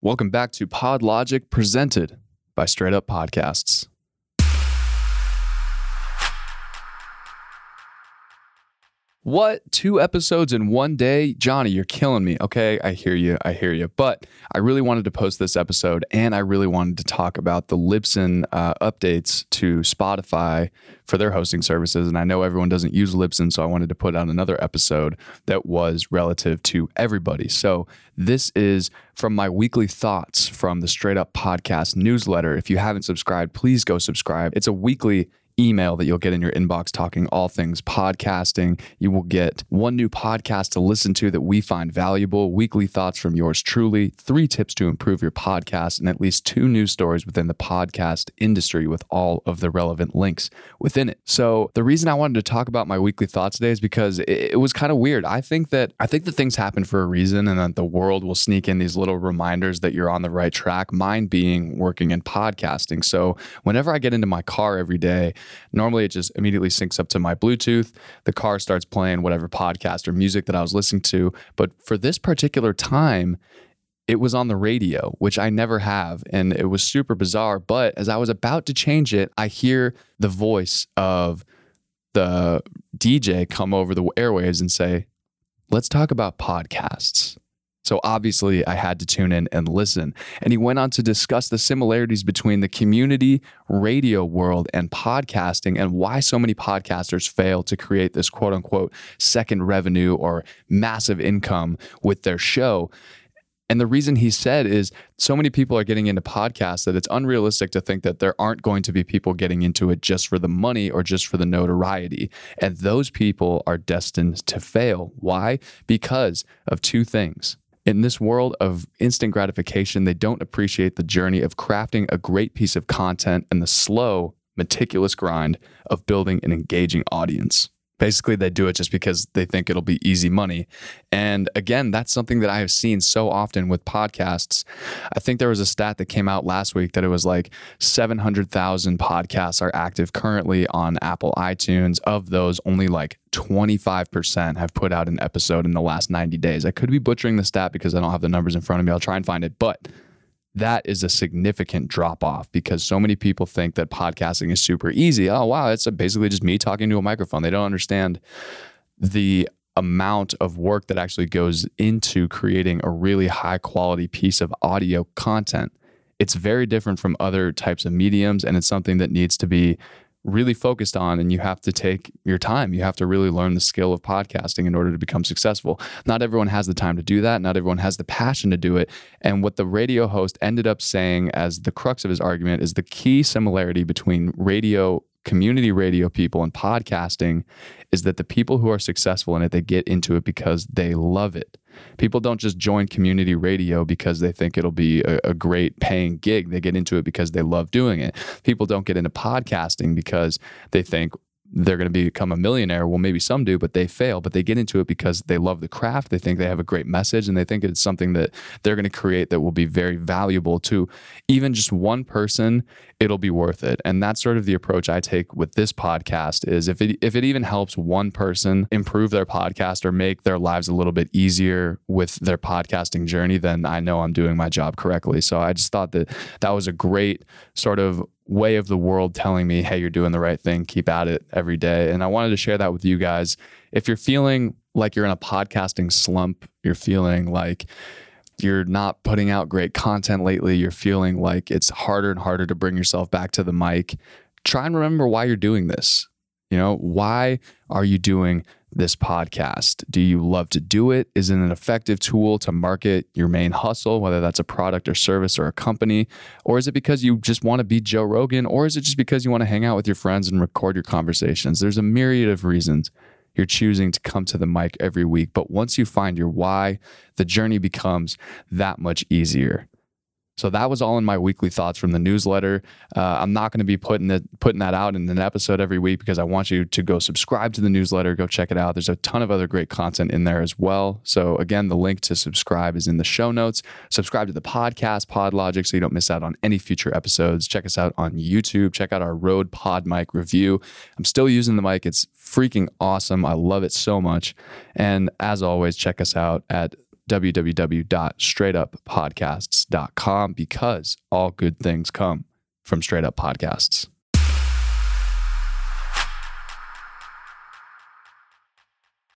Welcome back to Pod Logic presented by Straight Up Podcasts. What? Two episodes in one day? Johnny, you're killing me. Okay, I hear you. I hear you. But I really wanted to post this episode and I really wanted to talk about the Libsyn uh, updates to Spotify for their hosting services. And I know everyone doesn't use Libsyn, so I wanted to put out another episode that was relative to everybody. So this is from my weekly thoughts from the Straight Up Podcast newsletter. If you haven't subscribed, please go subscribe. It's a weekly email that you'll get in your inbox talking all things podcasting. You will get one new podcast to listen to that we find valuable, weekly thoughts from yours truly, three tips to improve your podcast, and at least two news stories within the podcast industry with all of the relevant links within it. So the reason I wanted to talk about my weekly thoughts today is because it, was kind of weird. I think that I think that things happen for a reason and that the world will sneak in these little reminders that you're on the right track. Mine being working in podcasting. So whenever I get into my car every day, Normally, it just immediately syncs up to my Bluetooth. The car starts playing whatever podcast or music that I was listening to. But for this particular time, it was on the radio, which I never have. And it was super bizarre. But as I was about to change it, I hear the voice of the DJ come over the airwaves and say, Let's talk about podcasts. So obviously, I had to tune in and listen. And he went on to discuss the similarities between the community radio world and podcasting and why so many podcasters fail to create this quote unquote second revenue or massive income with their show. And the reason he said is so many people are getting into podcasts that it's unrealistic to think that there aren't going to be people getting into it just for the money or just for the notoriety. And those people are destined to fail. Why? Because of two things in this world of instant gratification, they don't appreciate the journey of crafting a great piece of content and the slow, meticulous grind of building an engaging audience. Basically, they do it just because they think it'll be easy money. And again, that's something that I have seen so often with podcasts. I think there was a stat that came out last week that it was like 700,000 podcasts are active currently on Apple iTunes. Of those, only like 25% have put out an episode in the last 90 days. I could be butchering the stat because I don't have the numbers in front of me. I'll try and find it. But that is a significant drop off because so many people think that podcasting is super easy. Oh, wow, it's basically just me talking to a microphone. They don't understand the amount of work that actually goes into creating a really high quality piece of audio content. It's very different from other types of mediums, and it's something that needs to be really focused on and you have to take your time. You have to really learn the skill of podcasting in order to become successful. Not everyone has the time to do that. Not everyone has the passion to do it. And what the radio host ended up saying as the crux of his argument is the key similarity between radio community radio people and podcasting is that the people who are successful in it they get into it because they love it People don't just join community radio because they think it'll be a, a, great paying gig. They get into it because they love doing it. People don't get into podcasting because they think, they're going to become a millionaire. Well, maybe some do, but they fail. But they get into it because they love the craft. They think they have a great message and they think it's something that they're going to create that will be very valuable to even just one person. It'll be worth it. And that's sort of the approach I take with this podcast is if it, if it even helps one person improve their podcast or make their lives a little bit easier with their podcasting journey, then I know I'm doing my job correctly. So I just thought that that was a great sort of way of the world telling me, hey, you're doing the right thing, keep at it every day. And I wanted to share that with you guys. If you're feeling like you're in a podcasting slump, you're feeling like you're not putting out great content lately, you're feeling like it's harder and harder to bring yourself back to the mic, try and remember why you're doing this. You know, why are you doing this podcast? Do you love to do it? Is it an effective tool to market your main hustle, whether that's a product or service or a company? Or is it because you just want to be Joe Rogan? Or is it just because you want to hang out with your friends and record your conversations? There's a myriad of reasons you're choosing to come to the mic every week. But once you find your why, the journey becomes that much easier. So that was all in my weekly thoughts from the newsletter. Uh, I'm not going to be putting it putting that out in an episode every week because I want you to go subscribe to the newsletter, go check it out. There's a ton of other great content in there as well. So again, the link to subscribe is in the show notes. Subscribe to the podcast PodLogic so you don't miss out on any future episodes. Check us out on YouTube. Check out our Rode Pod mic review. I'm still using the mic. It's freaking awesome. I love it so much. And as always, check us out at www.straightuppodcasts.com because all good things come from Straight Up Podcasts.